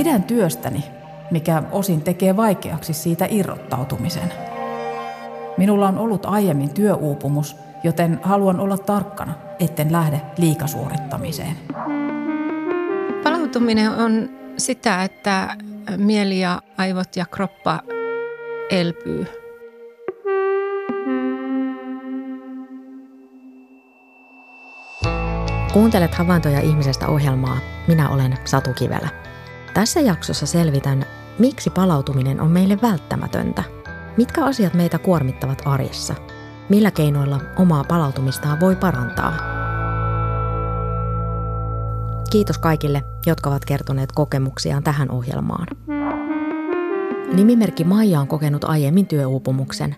Pidän työstäni, mikä osin tekee vaikeaksi siitä irrottautumisen. Minulla on ollut aiemmin työuupumus, joten haluan olla tarkkana, etten lähde liikasuorittamiseen. Palautuminen on sitä, että mieli ja aivot ja kroppa elpyy. Kuuntelet havaintoja ihmisestä ohjelmaa. Minä olen Satu Kivelä. Tässä jaksossa selvitän, miksi palautuminen on meille välttämätöntä. Mitkä asiat meitä kuormittavat arjessa? Millä keinoilla omaa palautumistaan voi parantaa? Kiitos kaikille, jotka ovat kertoneet kokemuksiaan tähän ohjelmaan. Nimimerkki Maija on kokenut aiemmin työuupumuksen.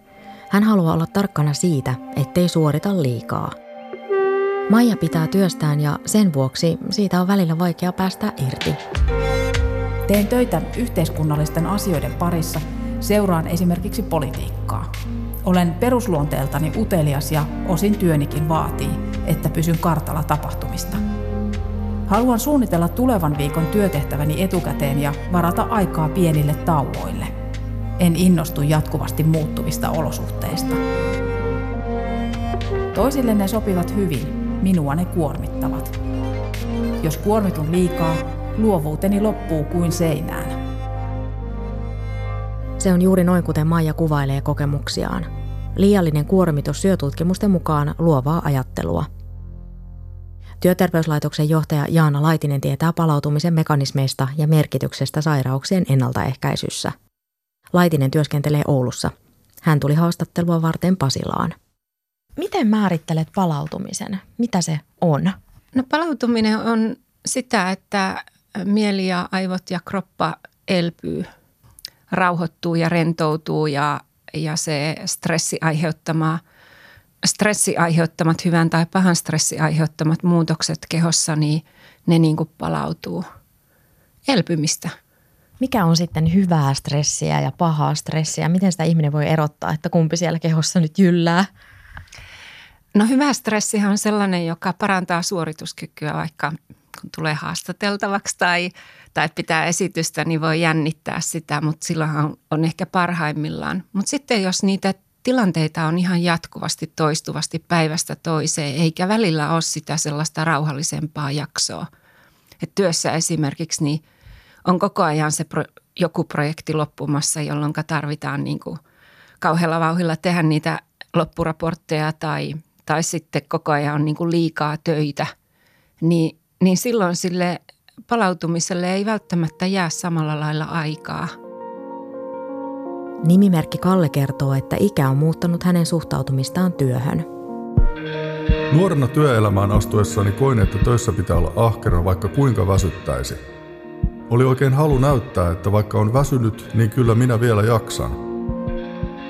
Hän haluaa olla tarkkana siitä, ettei suorita liikaa – Maija pitää työstään ja sen vuoksi siitä on välillä vaikea päästä irti. Teen töitä yhteiskunnallisten asioiden parissa, seuraan esimerkiksi politiikkaa. Olen perusluonteeltani utelias ja osin työnikin vaatii, että pysyn kartalla tapahtumista. Haluan suunnitella tulevan viikon työtehtäväni etukäteen ja varata aikaa pienille tauoille. En innostu jatkuvasti muuttuvista olosuhteista. Toisille ne sopivat hyvin, minua ne kuormittavat. Jos kuormitun liikaa, luovuuteni loppuu kuin seinään. Se on juuri noin kuten Maija kuvailee kokemuksiaan. Liiallinen kuormitus syö tutkimusten mukaan luovaa ajattelua. Työterveyslaitoksen johtaja Jaana Laitinen tietää palautumisen mekanismeista ja merkityksestä sairauksien ennaltaehkäisyssä. Laitinen työskentelee Oulussa. Hän tuli haastattelua varten Pasilaan. Miten määrittelet palautumisen? Mitä se on? No palautuminen on sitä, että mieli ja aivot ja kroppa elpyy, rauhoittuu ja rentoutuu ja, ja se stressi aiheuttama, stressi aiheuttamat, hyvän tai pahan stressi aiheuttamat muutokset kehossa, niin ne niin kuin palautuu. Elpymistä. Mikä on sitten hyvää stressiä ja pahaa stressiä? Miten sitä ihminen voi erottaa, että kumpi siellä kehossa nyt jyllää? No hyvä stressihan on sellainen, joka parantaa suorituskykyä, vaikka kun tulee haastateltavaksi tai, tai pitää esitystä, niin voi jännittää sitä, mutta silloinhan on ehkä parhaimmillaan. Mutta sitten jos niitä tilanteita on ihan jatkuvasti, toistuvasti päivästä toiseen, eikä välillä ole sitä sellaista rauhallisempaa jaksoa. Et työssä esimerkiksi niin on koko ajan se pro, joku projekti loppumassa, jolloin tarvitaan niin kuin kauhealla vauhilla tehdä niitä loppuraportteja tai – tai sitten koko ajan on niin kuin liikaa töitä, niin, niin silloin sille palautumiselle ei välttämättä jää samalla lailla aikaa. Nimimerkki Kalle kertoo, että ikä on muuttanut hänen suhtautumistaan työhön. Nuorena työelämään astuessani koin, että töissä pitää olla ahkera, vaikka kuinka väsyttäisi. Oli oikein halu näyttää, että vaikka on väsynyt, niin kyllä minä vielä jaksan –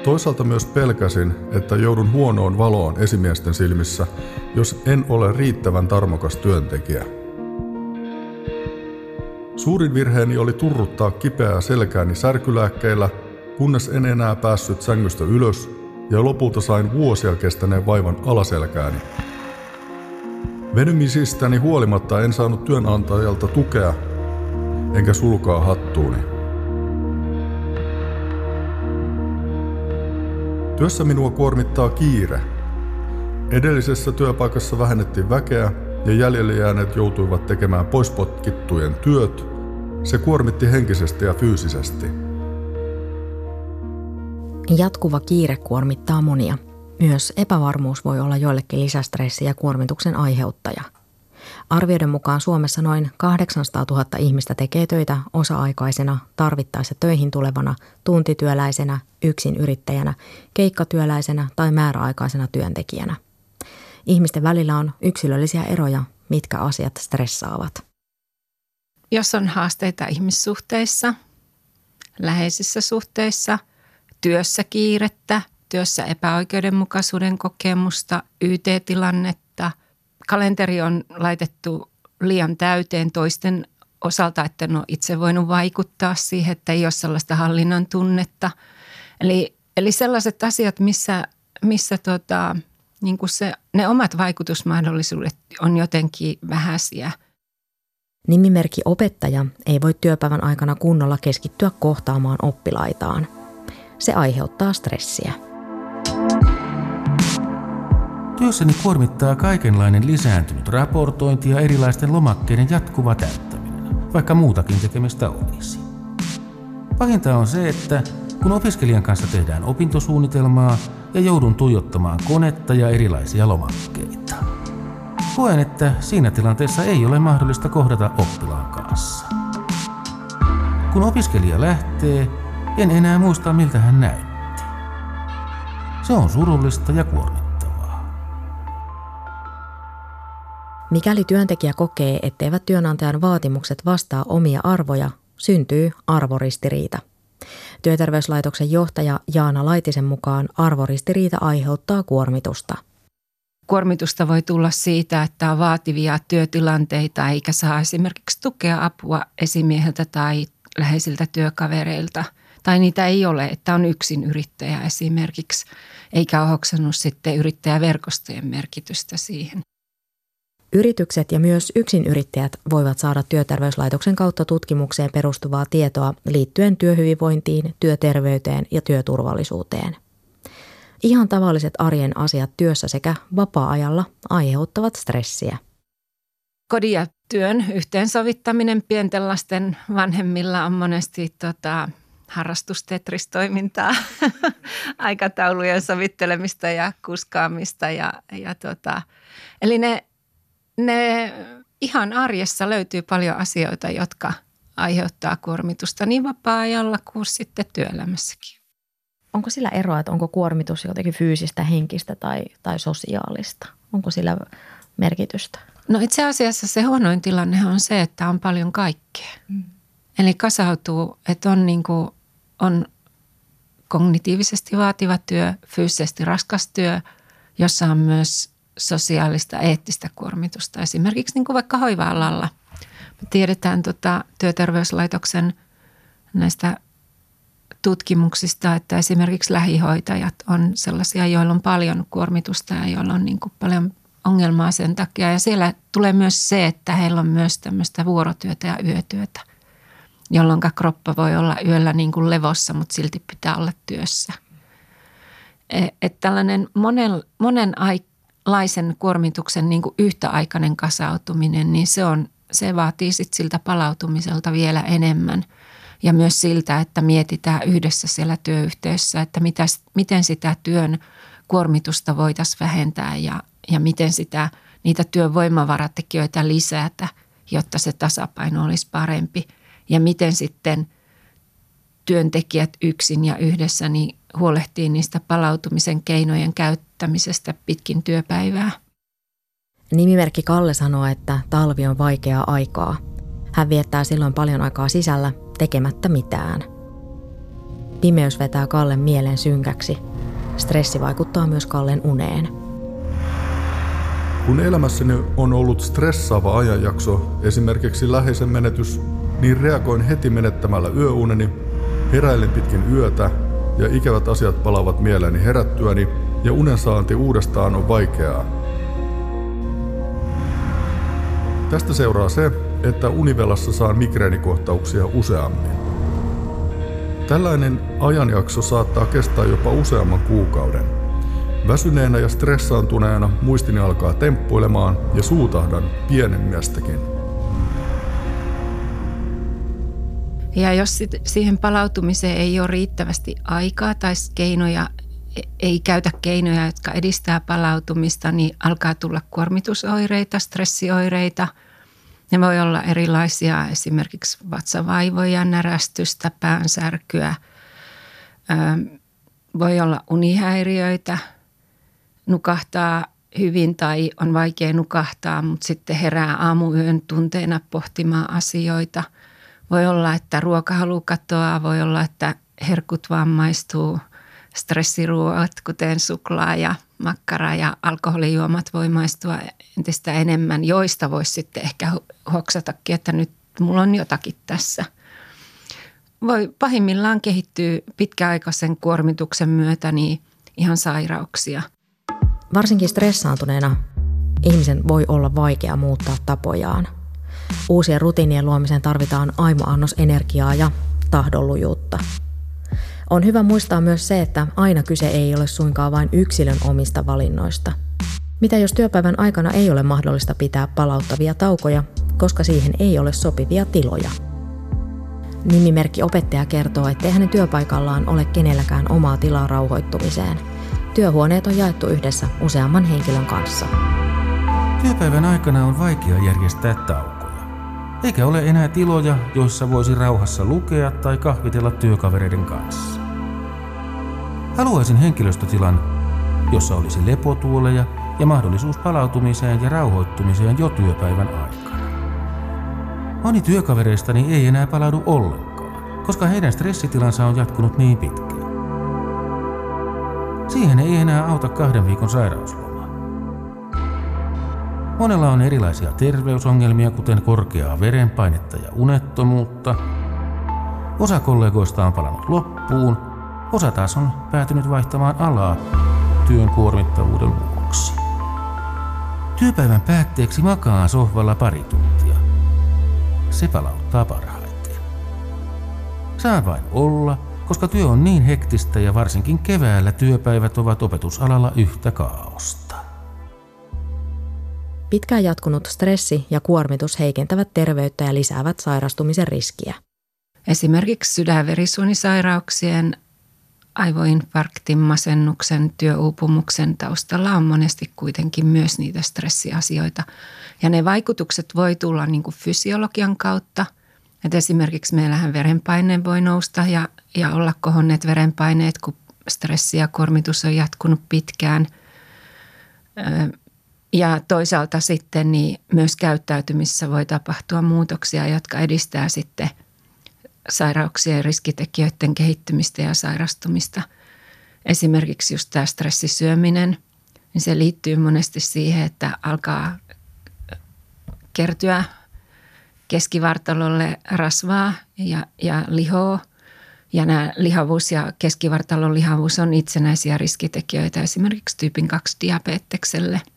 Toisaalta myös pelkäsin, että joudun huonoon valoon esimiesten silmissä, jos en ole riittävän tarmokas työntekijä. Suurin virheeni oli turruttaa kipeää selkääni särkylääkkeillä, kunnes en enää päässyt sängystä ylös ja lopulta sain vuosia kestäneen vaivan alaselkääni. Venymisistäni huolimatta en saanut työnantajalta tukea, enkä sulkaa hattuuni. Työssä minua kuormittaa kiire. Edellisessä työpaikassa vähennettiin väkeä ja jäljelle jääneet joutuivat tekemään poispotkittujen työt. Se kuormitti henkisesti ja fyysisesti. Jatkuva kiire kuormittaa monia. Myös epävarmuus voi olla joillekin lisästressi ja kuormituksen aiheuttaja – Arvioiden mukaan Suomessa noin 800 000 ihmistä tekee töitä osa-aikaisena, tarvittaessa töihin tulevana, tuntityöläisenä, yksin yrittäjänä, keikkatyöläisenä tai määräaikaisena työntekijänä. Ihmisten välillä on yksilöllisiä eroja, mitkä asiat stressaavat. Jos on haasteita ihmissuhteissa, läheisissä suhteissa, työssä kiirettä, työssä epäoikeudenmukaisuuden kokemusta, YT-tilannetta – kalenteri on laitettu liian täyteen toisten osalta, että en ole itse voinut vaikuttaa siihen, että ei ole sellaista hallinnan tunnetta. Eli, eli sellaiset asiat, missä, missä tota, niin kuin se, ne omat vaikutusmahdollisuudet on jotenkin vähäisiä. Nimimerkki opettaja ei voi työpäivän aikana kunnolla keskittyä kohtaamaan oppilaitaan. Se aiheuttaa stressiä. Työssäni kuormittaa kaikenlainen lisääntynyt raportointi ja erilaisten lomakkeiden jatkuva täyttäminen, vaikka muutakin tekemistä olisi. Pahinta on se, että kun opiskelijan kanssa tehdään opintosuunnitelmaa ja joudun tuijottamaan konetta ja erilaisia lomakkeita. Koen, että siinä tilanteessa ei ole mahdollista kohdata oppilaan kanssa. Kun opiskelija lähtee, en enää muista miltä hän näytti. Se on surullista ja kuormittavaa. Mikäli työntekijä kokee, etteivät työnantajan vaatimukset vastaa omia arvoja, syntyy arvoristiriita. Työterveyslaitoksen johtaja Jaana Laitisen mukaan arvoristiriita aiheuttaa kuormitusta – Kuormitusta voi tulla siitä, että on vaativia työtilanteita eikä saa esimerkiksi tukea apua esimieheltä tai läheisiltä työkavereilta. Tai niitä ei ole, että on yksin yrittäjä esimerkiksi, eikä ole hoksannut sitten yrittäjäverkostojen merkitystä siihen. Yritykset ja myös yksinyrittäjät voivat saada työterveyslaitoksen kautta tutkimukseen perustuvaa tietoa liittyen työhyvinvointiin, työterveyteen ja työturvallisuuteen. Ihan tavalliset arjen asiat työssä sekä vapaa-ajalla aiheuttavat stressiä. Kodin ja työn yhteensovittaminen pienten lasten vanhemmilla on monesti tota, harrastustetristoimintaa, aikataulujen sovittelemista ja kuskaamista. Ja, ja tota, eli ne, ne ihan arjessa löytyy paljon asioita, jotka aiheuttaa kuormitusta niin vapaa-ajalla kuin sitten työelämässäkin onko sillä eroa, että onko kuormitus jotenkin fyysistä, henkistä tai, tai sosiaalista? Onko sillä merkitystä? No itse asiassa se huonoin tilanne on se, että on paljon kaikkea. Mm. Eli kasautuu, että on, niin kuin, on kognitiivisesti vaativa työ, fyysisesti raskas työ, jossa on myös sosiaalista, eettistä kuormitusta. Esimerkiksi niin kuin vaikka hoiva-alalla. Me tiedetään tota, työterveyslaitoksen näistä tutkimuksista, että esimerkiksi lähihoitajat on sellaisia, joilla on paljon kuormitusta ja joilla on niin kuin paljon ongelmaa sen takia. Ja siellä tulee myös se, että heillä on myös tämmöistä vuorotyötä ja yötyötä, jolloin kroppa voi olla yöllä niin kuin levossa, mutta silti pitää olla työssä. E, että tällainen monen, monenlaisen kuormituksen niin kuin yhtäaikainen kasautuminen, niin se, on, se vaatii sit siltä palautumiselta vielä enemmän – ja myös siltä, että mietitään yhdessä siellä työyhteisössä, että mitä, miten sitä työn kuormitusta voitaisiin vähentää ja, ja miten sitä, niitä työvoimavaratekijöitä lisätä, jotta se tasapaino olisi parempi. Ja miten sitten työntekijät yksin ja yhdessä niin huolehtii niistä palautumisen keinojen käyttämisestä pitkin työpäivää. Nimimerkki Kalle sanoo, että talvi on vaikeaa aikaa. Hän viettää silloin paljon aikaa sisällä tekemättä mitään. Pimeys vetää Kallen mielen synkäksi. Stressi vaikuttaa myös Kallen uneen. Kun elämässäni on ollut stressaava ajanjakso, esimerkiksi läheisen menetys, niin reagoin heti menettämällä yöuneni, heräilen pitkin yötä ja ikävät asiat palavat mieleeni herättyäni ja unen saanti uudestaan on vaikeaa. Tästä seuraa se, että univelassa saan migreenikohtauksia useammin. Tällainen ajanjakso saattaa kestää jopa useamman kuukauden. Väsyneenä ja stressaantuneena muistini alkaa temppuilemaan ja suutahdan pienemmästäkin. Ja jos siihen palautumiseen ei ole riittävästi aikaa tai keinoja, ei käytä keinoja, jotka edistää palautumista, niin alkaa tulla kuormitusoireita, stressioireita – ne voi olla erilaisia, esimerkiksi vatsavaivoja, närästystä, päänsärkyä. Voi olla unihäiriöitä, nukahtaa hyvin tai on vaikea nukahtaa, mutta sitten herää aamuyön tunteena pohtimaan asioita. Voi olla, että ruokahalu katoaa, voi olla, että herkut vammaistuu, stressiruoat, kuten suklaa ja makkara ja alkoholijuomat voi maistua entistä enemmän, joista voisi sitten ehkä hoksatakin, että nyt mulla on jotakin tässä. Voi pahimmillaan kehittyy pitkäaikaisen kuormituksen myötä niin ihan sairauksia. Varsinkin stressaantuneena ihmisen voi olla vaikea muuttaa tapojaan. Uusien rutiinien luomiseen tarvitaan aimo-annos energiaa ja tahdonlujuutta. On hyvä muistaa myös se, että aina kyse ei ole suinkaan vain yksilön omista valinnoista. Mitä jos työpäivän aikana ei ole mahdollista pitää palauttavia taukoja, koska siihen ei ole sopivia tiloja? Nimimerkki opettaja kertoo, että hänen työpaikallaan ole kenelläkään omaa tilaa rauhoittumiseen. Työhuoneet on jaettu yhdessä useamman henkilön kanssa. Työpäivän aikana on vaikea järjestää taukoja. Eikä ole enää tiloja, joissa voisi rauhassa lukea tai kahvitella työkavereiden kanssa. Haluaisin henkilöstötilan, jossa olisi lepotuoleja ja mahdollisuus palautumiseen ja rauhoittumiseen jo työpäivän aikana. Moni työkavereistani ei enää palaudu ollenkaan, koska heidän stressitilansa on jatkunut niin pitkään. Siihen ei enää auta kahden viikon sairausloma. Monella on erilaisia terveysongelmia, kuten korkeaa verenpainetta ja unettomuutta. Osa kollegoista on palannut loppuun, osa taas on päätynyt vaihtamaan alaa työn kuormittavuuden vuoksi. Työpäivän päätteeksi makaa sohvalla pari tuntia. Se palauttaa parhaiten. Saa vain olla, koska työ on niin hektistä ja varsinkin keväällä työpäivät ovat opetusalalla yhtä kaaosta. Pitkään jatkunut stressi ja kuormitus heikentävät terveyttä ja lisäävät sairastumisen riskiä. Esimerkiksi sydänverisuonisairauksien, aivoinfarktin, masennuksen, työuupumuksen taustalla on monesti kuitenkin myös niitä stressiasioita. Ja ne vaikutukset voi tulla niin kuin fysiologian kautta. Että esimerkiksi meillähän verenpaine voi nousta ja, ja olla kohonneet verenpaineet, kun stressi ja kuormitus on jatkunut pitkään – ja toisaalta sitten niin myös käyttäytymissä voi tapahtua muutoksia, jotka edistää sitten sairauksien ja riskitekijöiden kehittymistä ja sairastumista. Esimerkiksi just tämä stressisyöminen, niin se liittyy monesti siihen, että alkaa kertyä keskivartalolle rasvaa ja, ja lihoa. Ja nämä lihavuus ja keskivartalon lihavuus on itsenäisiä riskitekijöitä esimerkiksi tyypin 2 diabetekselle –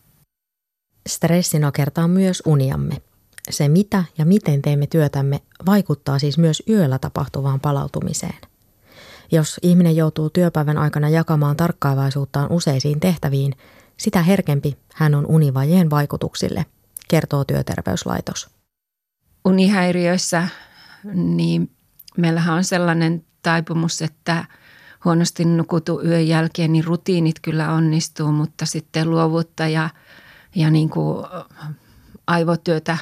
Stressi nakertaa myös uniamme. Se mitä ja miten teemme työtämme vaikuttaa siis myös yöllä tapahtuvaan palautumiseen. Jos ihminen joutuu työpäivän aikana jakamaan tarkkaavaisuuttaan useisiin tehtäviin, sitä herkempi hän on univajeen vaikutuksille, kertoo työterveyslaitos. Unihäiriöissä niin meillähän on sellainen taipumus, että huonosti nukutu yön jälkeen, niin rutiinit kyllä onnistuu, mutta sitten luovuutta ja – ja niin kuin aivotyötä,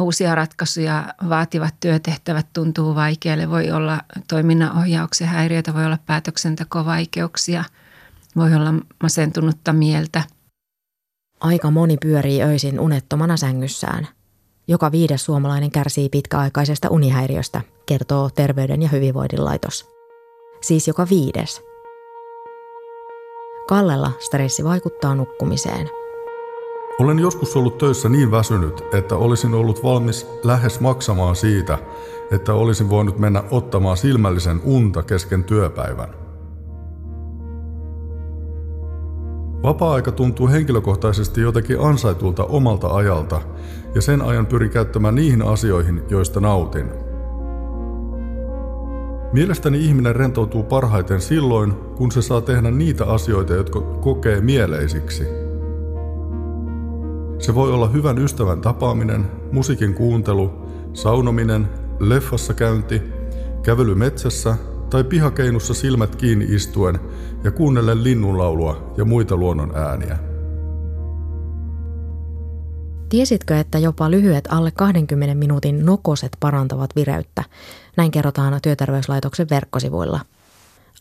uusia ratkaisuja vaativat työtehtävät tuntuu vaikealle. Voi olla toiminnanohjauksen häiriöitä, voi olla päätöksentekovaikeuksia, voi olla masentunutta mieltä. Aika moni pyörii öisin unettomana sängyssään. Joka viides suomalainen kärsii pitkäaikaisesta unihäiriöstä, kertoo Terveyden ja hyvinvoinnin laitos. Siis joka viides. Kallella stressi vaikuttaa nukkumiseen – olen joskus ollut töissä niin väsynyt, että olisin ollut valmis lähes maksamaan siitä, että olisin voinut mennä ottamaan silmällisen unta kesken työpäivän. Vapaa-aika tuntuu henkilökohtaisesti jotenkin ansaitulta omalta ajalta, ja sen ajan pyrin käyttämään niihin asioihin, joista nautin. Mielestäni ihminen rentoutuu parhaiten silloin, kun se saa tehdä niitä asioita, jotka kokee mieleisiksi – se voi olla hyvän ystävän tapaaminen, musiikin kuuntelu, saunominen, leffassa käynti, kävely metsässä tai pihakeinussa silmät kiinni istuen ja kuunnellen linnunlaulua ja muita luonnon ääniä. Tiesitkö, että jopa lyhyet alle 20 minuutin nokoset parantavat vireyttä? Näin kerrotaan työterveyslaitoksen verkkosivuilla.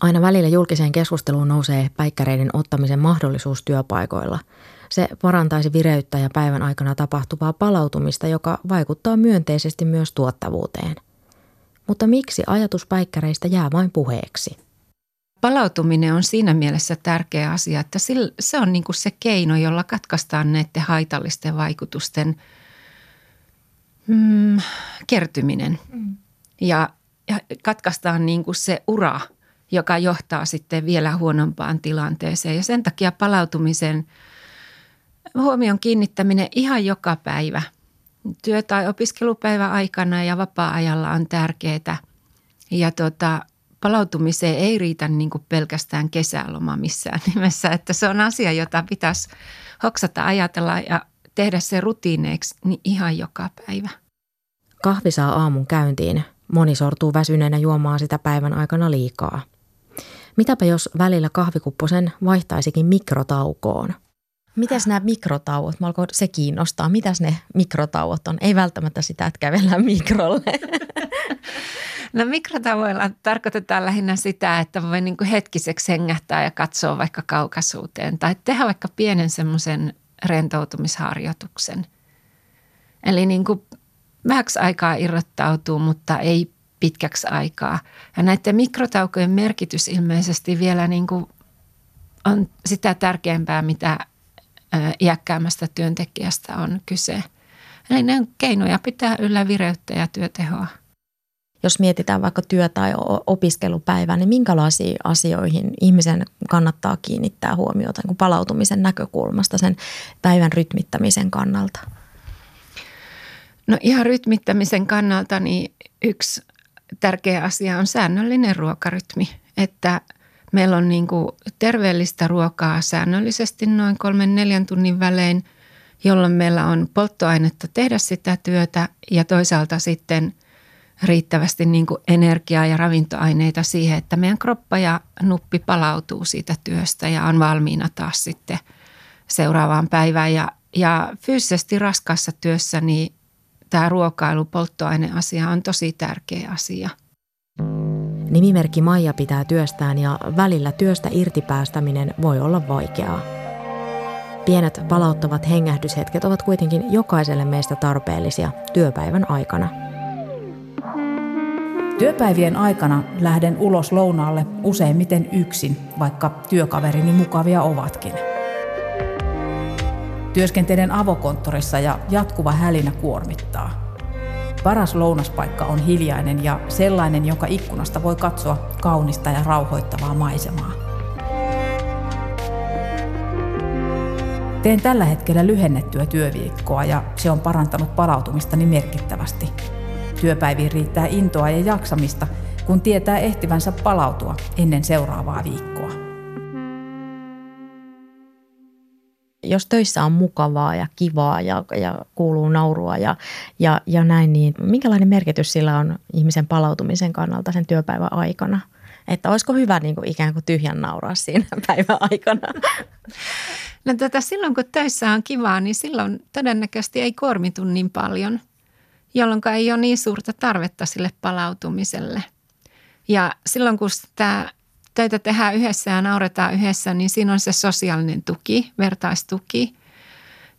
Aina välillä julkiseen keskusteluun nousee päikkäreiden ottamisen mahdollisuus työpaikoilla – se parantaisi vireyttä ja päivän aikana tapahtuvaa palautumista, joka vaikuttaa myönteisesti myös tuottavuuteen. Mutta miksi ajatus päikkäreistä jää vain puheeksi? Palautuminen on siinä mielessä tärkeä asia, että se on niin kuin se keino, jolla katkaistaan näiden haitallisten vaikutusten mm, kertyminen. Mm. Ja, ja katkaistaan niin kuin se ura, joka johtaa sitten vielä huonompaan tilanteeseen. Ja sen takia palautumisen – huomion kiinnittäminen ihan joka päivä työ- tai opiskelupäivän aikana ja vapaa-ajalla on tärkeää. Ja tota, palautumiseen ei riitä niin kuin pelkästään kesäloma missään nimessä, että se on asia, jota pitäisi hoksata ajatella ja tehdä se rutiineiksi niin ihan joka päivä. Kahvi saa aamun käyntiin. Moni sortuu väsyneenä juomaan sitä päivän aikana liikaa. Mitäpä jos välillä kahvikupposen vaihtaisikin mikrotaukoon? Mitäs nämä mikrotauot? Mä alkoi se kiinnostaa. Mitäs ne mikrotauot on? Ei välttämättä sitä, että kävellään mikrolle. No mikrotavoilla tarkoitetaan lähinnä sitä, että voi niin kuin hetkiseksi hengähtää ja katsoa vaikka kaukaisuuteen tai tehdä vaikka pienen semmoisen rentoutumisharjoituksen. Eli niin kuin vähäksi aikaa irrottautuu, mutta ei pitkäksi aikaa. Ja näiden mikrotaukojen merkitys ilmeisesti vielä niin kuin on sitä tärkeämpää, mitä iäkkäämmästä työntekijästä on kyse. Eli ne on keinoja pitää yllä vireyttä ja työtehoa. Jos mietitään vaikka työ- tai opiskelupäivää, niin minkälaisiin asioihin ihmisen kannattaa kiinnittää huomiota niin palautumisen näkökulmasta sen päivän rytmittämisen kannalta? No ihan rytmittämisen kannalta niin yksi tärkeä asia on säännöllinen ruokarytmi, että meillä on niin kuin terveellistä ruokaa säännöllisesti noin kolmen neljän tunnin välein, jolloin meillä on polttoainetta tehdä sitä työtä ja toisaalta sitten riittävästi niin kuin energiaa ja ravintoaineita siihen, että meidän kroppa ja nuppi palautuu siitä työstä ja on valmiina taas sitten seuraavaan päivään. Ja, ja fyysisesti raskaassa työssä niin tämä ruokailu, polttoaineasia on tosi tärkeä asia. Nimimerkki Maija pitää työstään ja välillä työstä irtipäästäminen voi olla vaikeaa. Pienet palauttavat hengähdyshetket ovat kuitenkin jokaiselle meistä tarpeellisia työpäivän aikana. Työpäivien aikana lähden ulos lounaalle useimmiten yksin, vaikka työkaverini mukavia ovatkin. Työskentelen avokonttorissa ja jatkuva hälinä kuormittaa. Paras lounaspaikka on hiljainen ja sellainen, jonka ikkunasta voi katsoa kaunista ja rauhoittavaa maisemaa. Teen tällä hetkellä lyhennettyä työviikkoa ja se on parantanut palautumistani merkittävästi. Työpäiviin riittää intoa ja jaksamista, kun tietää ehtivänsä palautua ennen seuraavaa viikkoa. Jos töissä on mukavaa ja kivaa ja, ja kuuluu naurua ja, ja, ja näin, niin minkälainen merkitys sillä on ihmisen palautumisen kannalta sen työpäivän aikana? Että olisiko hyvä niin kuin ikään kuin tyhjän nauraa siinä päivän aikana? No tota, silloin kun töissä on kivaa, niin silloin todennäköisesti ei kuormitu niin paljon, jolloin ei ole niin suurta tarvetta sille palautumiselle. Ja silloin kun sitä töitä tehdään yhdessä ja nauretaan yhdessä, niin siinä on se sosiaalinen tuki, vertaistuki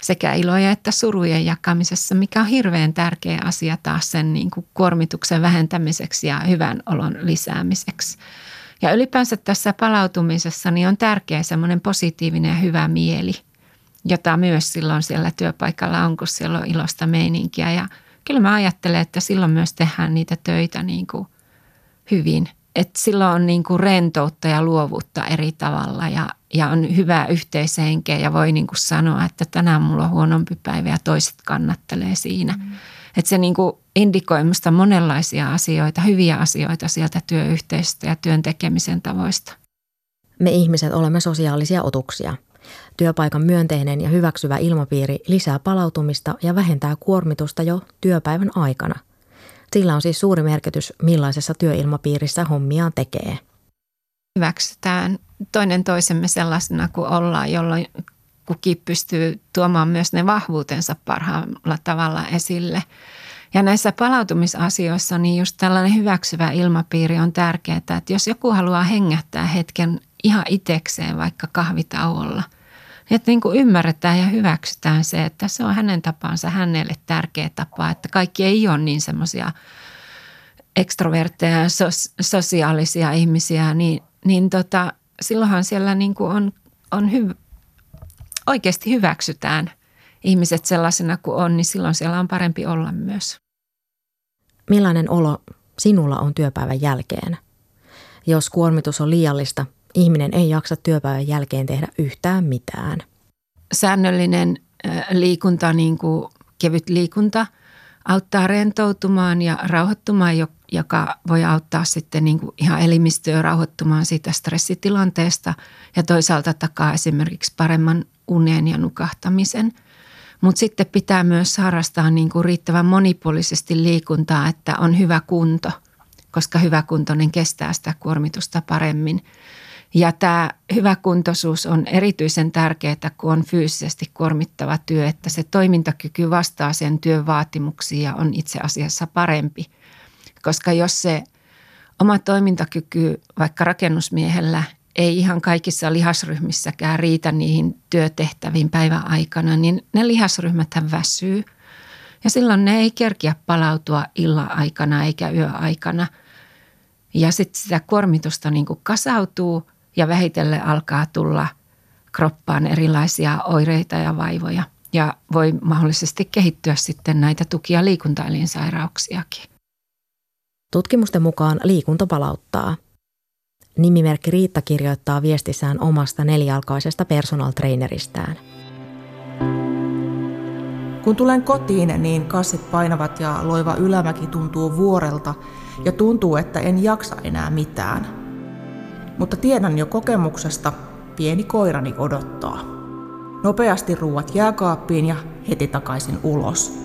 sekä iloja että surujen jakamisessa, mikä on hirveän tärkeä asia taas sen niin kuin kuormituksen vähentämiseksi ja hyvän olon lisäämiseksi. Ja ylipäänsä tässä palautumisessa niin on tärkeä semmoinen positiivinen ja hyvä mieli, jota myös silloin siellä työpaikalla on, kun siellä on ilosta meininkiä. Ja kyllä mä ajattelen, että silloin myös tehdään niitä töitä niin kuin hyvin – että silloin on niin kuin rentoutta ja luovuutta eri tavalla ja, ja on hyvää yhteishenkeä ja voi niin kuin sanoa, että tänään mulla on huonompi päivä ja toiset kannattelee siinä. Mm. Että se niin kuin indikoi minusta monenlaisia asioita, hyviä asioita sieltä työyhteisöstä ja työn tekemisen tavoista. Me ihmiset olemme sosiaalisia otuksia. Työpaikan myönteinen ja hyväksyvä ilmapiiri lisää palautumista ja vähentää kuormitusta jo työpäivän aikana – sillä on siis suuri merkitys, millaisessa työilmapiirissä hommiaan tekee. Hyväksytään toinen toisemme sellaisena kuin ollaan, jolloin kukin pystyy tuomaan myös ne vahvuutensa parhaalla tavalla esille. Ja näissä palautumisasioissa niin just tällainen hyväksyvä ilmapiiri on tärkeää, että jos joku haluaa hengähtää hetken ihan itekseen vaikka kahvitauolla – että niin kuin ymmärretään ja hyväksytään se, että se on hänen tapansa hänelle tärkeä tapa, että kaikki ei ole niin semmoisia ekstrovertteja ja sos, sosiaalisia ihmisiä, niin, niin tota, silloinhan siellä niin kuin on, on hyv, oikeasti hyväksytään ihmiset sellaisena kuin on, niin silloin siellä on parempi olla myös. Millainen olo sinulla on työpäivän jälkeen? Jos kuormitus on liiallista, ihminen ei jaksa työpäivän jälkeen tehdä yhtään mitään. Säännöllinen liikunta niin kuin kevyt liikunta auttaa rentoutumaan ja rauhoittumaan, joka voi auttaa sitten niin kuin ihan elimistöä rauhoittumaan siitä stressitilanteesta ja toisaalta takaa esimerkiksi paremman unen ja nukahtamisen. Mutta sitten pitää myös harrastaa niin kuin riittävän monipuolisesti liikuntaa, että on hyvä kunto, koska hyväkuntoinen kestää sitä kuormitusta paremmin – ja tämä hyväkuntoisuus on erityisen tärkeää, kun on fyysisesti kuormittava työ, että se toimintakyky vastaa sen työn vaatimuksiin ja on itse asiassa parempi. Koska jos se oma toimintakyky vaikka rakennusmiehellä ei ihan kaikissa lihasryhmissäkään riitä niihin työtehtäviin päivän aikana, niin ne lihasryhmät väsyy. Ja silloin ne ei kerkiä palautua illan aikana eikä yöaikana. Ja sitten sitä kuormitusta niin kasautuu – ja vähitellen alkaa tulla kroppaan erilaisia oireita ja vaivoja ja voi mahdollisesti kehittyä sitten näitä tuki- ja liikuntaelinsairauksiakin. Tutkimusten mukaan liikunta palauttaa. Nimimerkki Riitta kirjoittaa viestissään omasta nelijalkaisesta personal traineristään. Kun tulen kotiin, niin kassit painavat ja loiva ylämäki tuntuu vuorelta ja tuntuu, että en jaksa enää mitään – mutta tiedän jo kokemuksesta, pieni koirani odottaa. Nopeasti ruuat jääkaappiin ja heti takaisin ulos.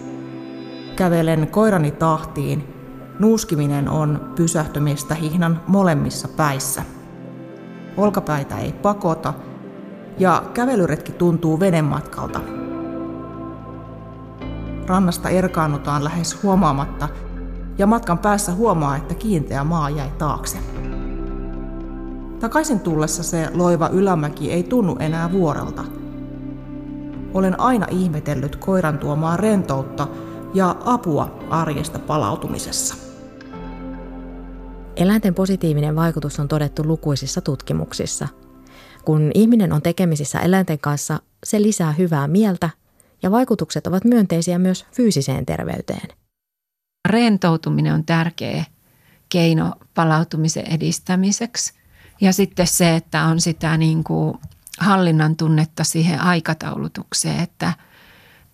Kävelen koirani tahtiin. Nuuskiminen on pysähtymistä hihnan molemmissa päissä. Olkapäitä ei pakota ja kävelyretki tuntuu venematkalta. Rannasta erkaannutaan lähes huomaamatta ja matkan päässä huomaa, että kiinteä maa jäi taakse. Takaisin tullessa se loiva ylämäki ei tunnu enää vuorelta. Olen aina ihmetellyt koiran tuomaa rentoutta ja apua arjesta palautumisessa. Eläinten positiivinen vaikutus on todettu lukuisissa tutkimuksissa. Kun ihminen on tekemisissä eläinten kanssa, se lisää hyvää mieltä ja vaikutukset ovat myönteisiä myös fyysiseen terveyteen. Rentoutuminen on tärkeä keino palautumisen edistämiseksi – ja sitten se, että on sitä niin kuin hallinnan tunnetta siihen aikataulutukseen, että,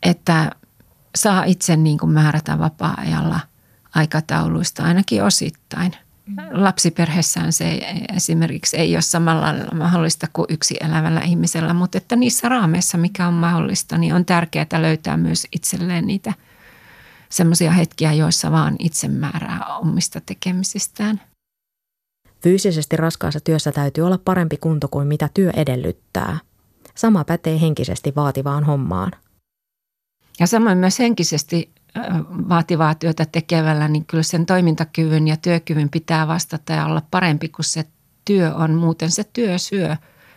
että saa itse niin kuin määrätä vapaa-ajalla aikatauluista ainakin osittain. Mm. Lapsiperheessään se esimerkiksi ei ole samalla lailla mahdollista kuin yksi elävällä ihmisellä, mutta että niissä raameissa, mikä on mahdollista, niin on tärkeää löytää myös itselleen niitä semmoisia hetkiä, joissa vaan itse määrää omista tekemisistään. Fyysisesti raskaassa työssä täytyy olla parempi kunto kuin mitä työ edellyttää. Sama pätee henkisesti vaativaan hommaan. Ja samoin myös henkisesti vaativaa työtä tekevällä, niin kyllä sen toimintakyvyn ja työkyvyn pitää vastata ja olla parempi kuin se työ on. Muuten se työ syö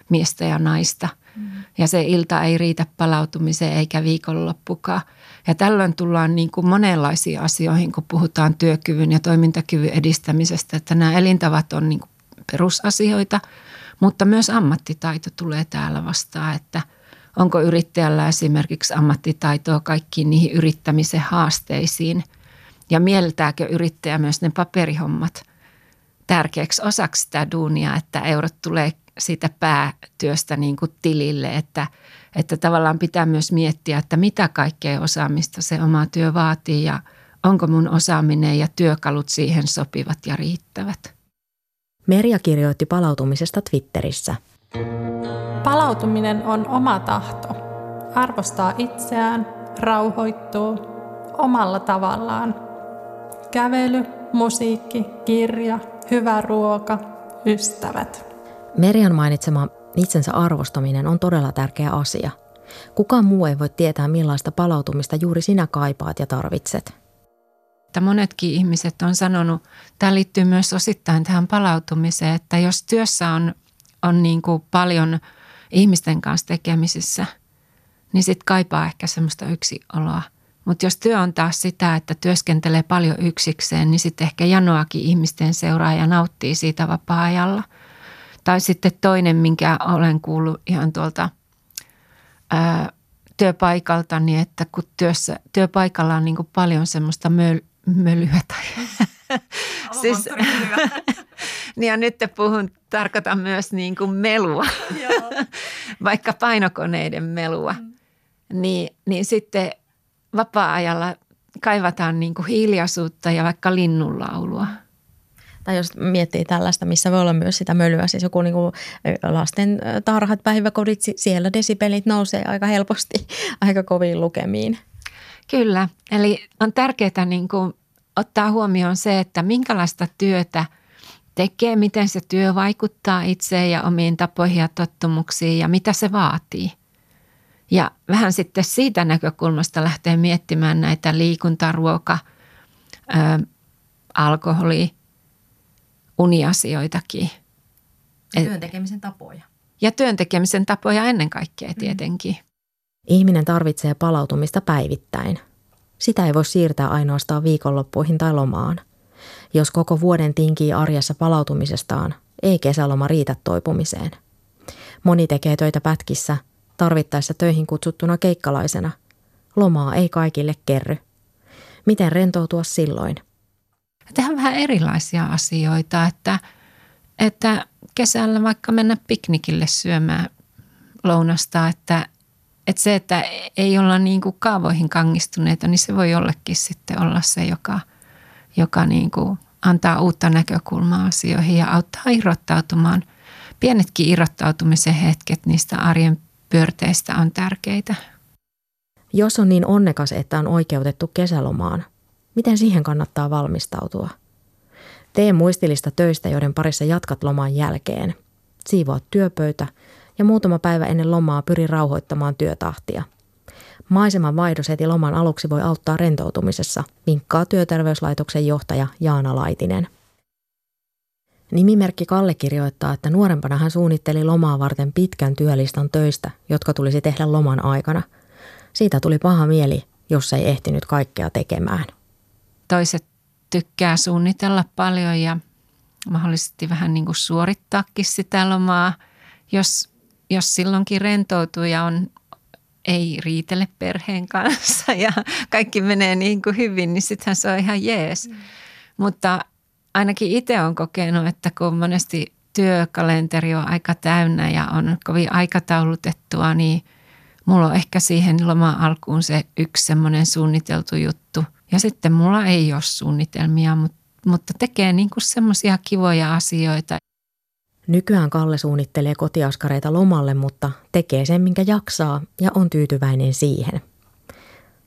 miestä ja naista. Mm. Ja se ilta ei riitä palautumiseen eikä viikonloppukaan. Ja tällöin tullaan niin kuin monenlaisiin asioihin, kun puhutaan työkyvyn ja toimintakyvyn edistämisestä, että nämä elintavat on niin kuin perusasioita, mutta myös ammattitaito tulee täällä vastaan, että onko yrittäjällä esimerkiksi ammattitaitoa kaikkiin niihin yrittämisen haasteisiin ja mieltääkö yrittäjä myös ne paperihommat tärkeäksi osaksi sitä duunia, että eurot tulee siitä päätyöstä niin kuin tilille, että – että tavallaan pitää myös miettiä, että mitä kaikkea osaamista se oma työ vaatii ja onko mun osaaminen ja työkalut siihen sopivat ja riittävät. Merja kirjoitti palautumisesta Twitterissä. Palautuminen on oma tahto. Arvostaa itseään, rauhoittuu omalla tavallaan. Kävely, musiikki, kirja, hyvä ruoka, ystävät. Merjan mainitsema Itsensä arvostaminen on todella tärkeä asia. Kukaan muu ei voi tietää, millaista palautumista juuri sinä kaipaat ja tarvitset. Että monetkin ihmiset on sanonut, tämä liittyy myös osittain tähän palautumiseen, että jos työssä on, on niin kuin paljon ihmisten kanssa tekemisissä, niin sitten kaipaa ehkä semmoista yksioloa. Mutta jos työ on taas sitä, että työskentelee paljon yksikseen, niin sitten ehkä janoakin ihmisten seuraa ja nauttii siitä vapaa-ajalla – tai sitten toinen, minkä olen kuullut ihan tuolta ää, työpaikalta, niin että kun työssä, työpaikalla on niin kuin paljon semmoista möl, mölyä tai siis, niin ja nyt puhun, tarkoitan myös niin kuin melua, vaikka painokoneiden melua. Mm. Niin, niin sitten vapaa-ajalla kaivataan niin kuin hiljaisuutta ja vaikka linnunlaulua. Tai jos miettii tällaista, missä voi olla myös sitä mölyä, siis joku niin kuin lasten tarhat, päiväkodit, siellä desibelit nousee aika helposti aika koviin lukemiin. Kyllä, eli on tärkeää niin kuin ottaa huomioon se, että minkälaista työtä tekee, miten se työ vaikuttaa itseen ja omiin tapoihin ja tottumuksiin ja mitä se vaatii. Ja vähän sitten siitä näkökulmasta lähtee miettimään näitä liikunta, ruoka, ä, alkoholi, uniasioitakin. Ja työn tekemisen tapoja. Ja työn tekemisen tapoja ennen kaikkea mm. tietenkin. Ihminen tarvitsee palautumista päivittäin. Sitä ei voi siirtää ainoastaan viikonloppuihin tai lomaan. Jos koko vuoden tinkii arjessa palautumisestaan, ei kesäloma riitä toipumiseen. Moni tekee töitä pätkissä, tarvittaessa töihin kutsuttuna keikkalaisena. Lomaa ei kaikille kerry. Miten rentoutua silloin? Tehdään vähän erilaisia asioita, että, että kesällä vaikka mennä piknikille syömään lounasta, että, että se, että ei olla niin kuin kaavoihin kangistuneita, niin se voi jollekin sitten olla se, joka, joka niin kuin antaa uutta näkökulmaa asioihin ja auttaa irrottautumaan. Pienetkin irrottautumisen hetket niistä arjen pyörteistä on tärkeitä. Jos on niin onnekas, että on oikeutettu kesälomaan, miten siihen kannattaa valmistautua? Tee muistilista töistä, joiden parissa jatkat loman jälkeen. Siivoa työpöytä ja muutama päivä ennen lomaa pyri rauhoittamaan työtahtia. Maiseman vaihdos heti loman aluksi voi auttaa rentoutumisessa, vinkkaa työterveyslaitoksen johtaja Jaana Laitinen. Nimimerkki Kalle kirjoittaa, että nuorempana hän suunnitteli lomaa varten pitkän työlistan töistä, jotka tulisi tehdä loman aikana. Siitä tuli paha mieli, jos ei ehtinyt kaikkea tekemään. Toiset tykkää suunnitella paljon ja mahdollisesti vähän niin kuin suorittaakin sitä lomaa, jos, jos silloinkin rentoutuu ja on, ei riitele perheen kanssa ja kaikki menee niin kuin hyvin, niin sittenhän se on ihan jees. Mm. Mutta ainakin itse olen kokenut, että kun monesti työkalenteri on aika täynnä ja on kovin aikataulutettua, niin mulla on ehkä siihen loma alkuun se yksi semmoinen suunniteltu juttu. Ja sitten mulla ei ole suunnitelmia, mutta tekee niin kuin semmoisia kivoja asioita. Nykyään Kalle suunnittelee kotiaskareita lomalle, mutta tekee sen, minkä jaksaa ja on tyytyväinen siihen.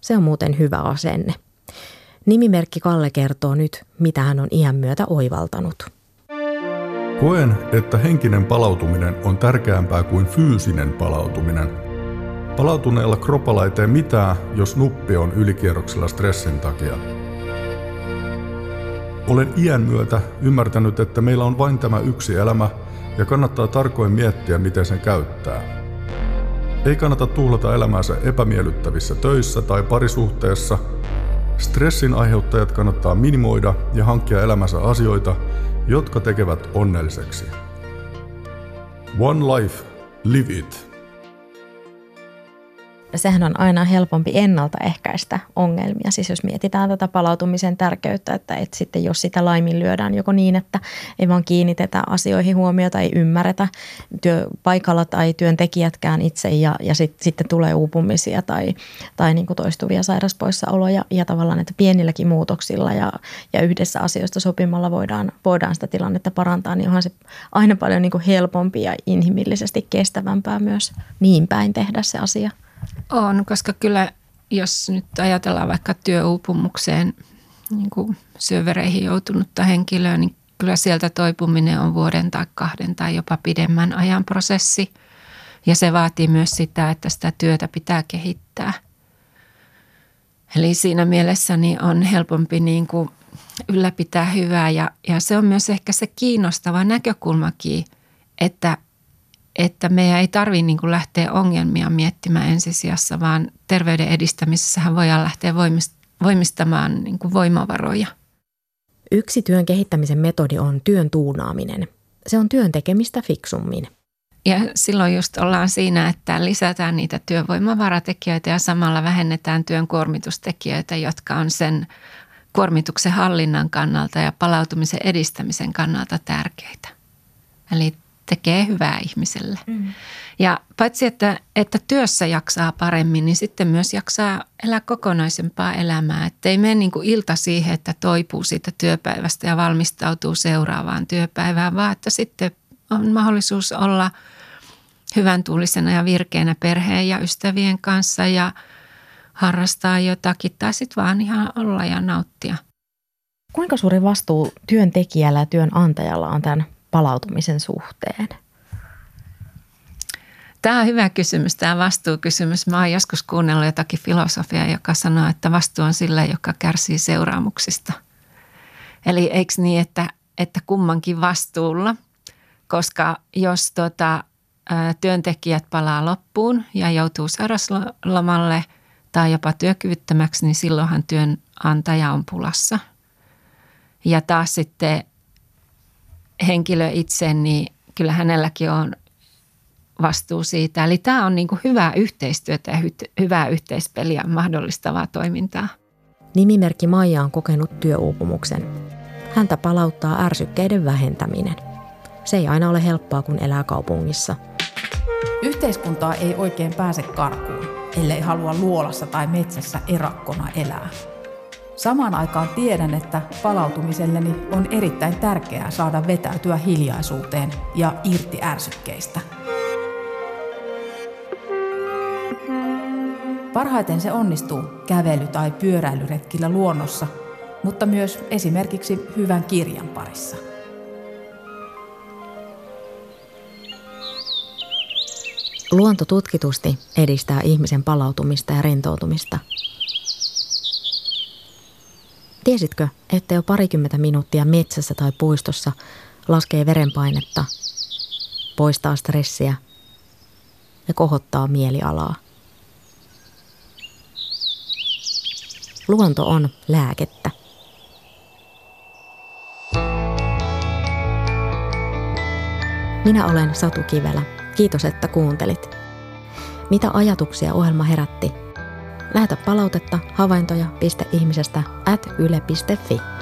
Se on muuten hyvä asenne. Nimimerkki Kalle kertoo nyt, mitä hän on iän myötä oivaltanut. Koen, että henkinen palautuminen on tärkeämpää kuin fyysinen palautuminen. Palautuneella kropalla ei tee mitään, jos nuppi on ylikierroksella stressin takia. Olen iän myötä ymmärtänyt, että meillä on vain tämä yksi elämä ja kannattaa tarkoin miettiä, miten sen käyttää. Ei kannata tuhlata elämäänsä epämiellyttävissä töissä tai parisuhteessa – Stressin aiheuttajat kannattaa minimoida ja hankkia elämässä asioita, jotka tekevät onnelliseksi. One life, live it sehän on aina helpompi ennaltaehkäistä ongelmia. Siis jos mietitään tätä palautumisen tärkeyttä, että, että sitten jos sitä laiminlyödään joko niin, että ei vaan kiinnitetä asioihin huomiota, ei ymmärretä työpaikalla tai työntekijätkään itse ja, ja sit, sitten tulee uupumisia tai, tai niin kuin toistuvia sairaspoissaoloja ja tavallaan, että pienilläkin muutoksilla ja, ja yhdessä asioista sopimalla voidaan, voidaan sitä tilannetta parantaa, niin onhan se aina paljon niin kuin helpompi ja inhimillisesti kestävämpää myös niin päin tehdä se asia. On, koska kyllä jos nyt ajatellaan vaikka työuupumukseen niin kuin syövereihin joutunutta henkilöä, niin kyllä sieltä toipuminen on vuoden tai kahden tai jopa pidemmän ajan prosessi. Ja se vaatii myös sitä, että sitä työtä pitää kehittää. Eli siinä mielessä niin on helpompi niin kuin ylläpitää hyvää ja, ja se on myös ehkä se kiinnostava näkökulmakin, että että meidän ei tarvitse niin lähteä ongelmia miettimään ensisijassa, vaan terveyden edistämisessähän voidaan lähteä voimistamaan niin kuin voimavaroja. Yksi työn kehittämisen metodi on työn tuunaaminen. Se on työn tekemistä fiksummin. Ja silloin just ollaan siinä, että lisätään niitä työvoimavaratekijöitä ja samalla vähennetään työn kuormitustekijöitä, jotka on sen kuormituksen hallinnan kannalta ja palautumisen edistämisen kannalta tärkeitä. Eli tekee hyvää ihmiselle. Mm. Ja paitsi, että, että työssä jaksaa paremmin, niin sitten myös jaksaa elää kokonaisempaa elämää. Että ei mene niin kuin ilta siihen, että toipuu siitä työpäivästä ja valmistautuu seuraavaan työpäivään, vaan että sitten on mahdollisuus olla hyvän tuulisena ja virkeänä perheen ja ystävien kanssa ja harrastaa jotakin tai sitten vaan ihan olla ja nauttia. Kuinka suuri vastuu työntekijällä ja työnantajalla on tämän palautumisen suhteen? Tämä on hyvä kysymys, tämä vastuukysymys. Mä oon joskus kuunnellut jotakin filosofiaa, joka sanoo, että vastuu on sillä, joka kärsii seuraamuksista. Eli eikö niin, että, että kummankin vastuulla, koska jos tota, työntekijät palaa loppuun ja joutuu sairauslomalle tai jopa työkyvyttömäksi, niin silloinhan työnantaja on pulassa. Ja taas sitten henkilö itse, niin kyllä hänelläkin on vastuu siitä. Eli tämä on niin kuin hyvää yhteistyötä ja hy- hyvää yhteispeliä mahdollistavaa toimintaa. Nimimerkki Maija on kokenut työuupumuksen. Häntä palauttaa ärsykkeiden vähentäminen. Se ei aina ole helppoa, kun elää kaupungissa. Yhteiskuntaa ei oikein pääse karkuun, ellei halua luolassa tai metsässä erakkona elää. Samaan aikaan tiedän, että palautumiselleni on erittäin tärkeää saada vetäytyä hiljaisuuteen ja irti ärsykkeistä – Parhaiten se onnistuu kävely- tai pyöräilyretkillä luonnossa, mutta myös esimerkiksi hyvän kirjan parissa. Luonto tutkitusti edistää ihmisen palautumista ja rentoutumista. Tiesitkö, että jo parikymmentä minuuttia metsässä tai puistossa laskee verenpainetta, poistaa stressiä ja kohottaa mielialaa? Luonto on lääkettä. Minä olen Satu Kivelä. Kiitos, että kuuntelit. Mitä ajatuksia ohjelma herätti? Lähetä palautetta havaintoja.ihmisestä at yle.fi.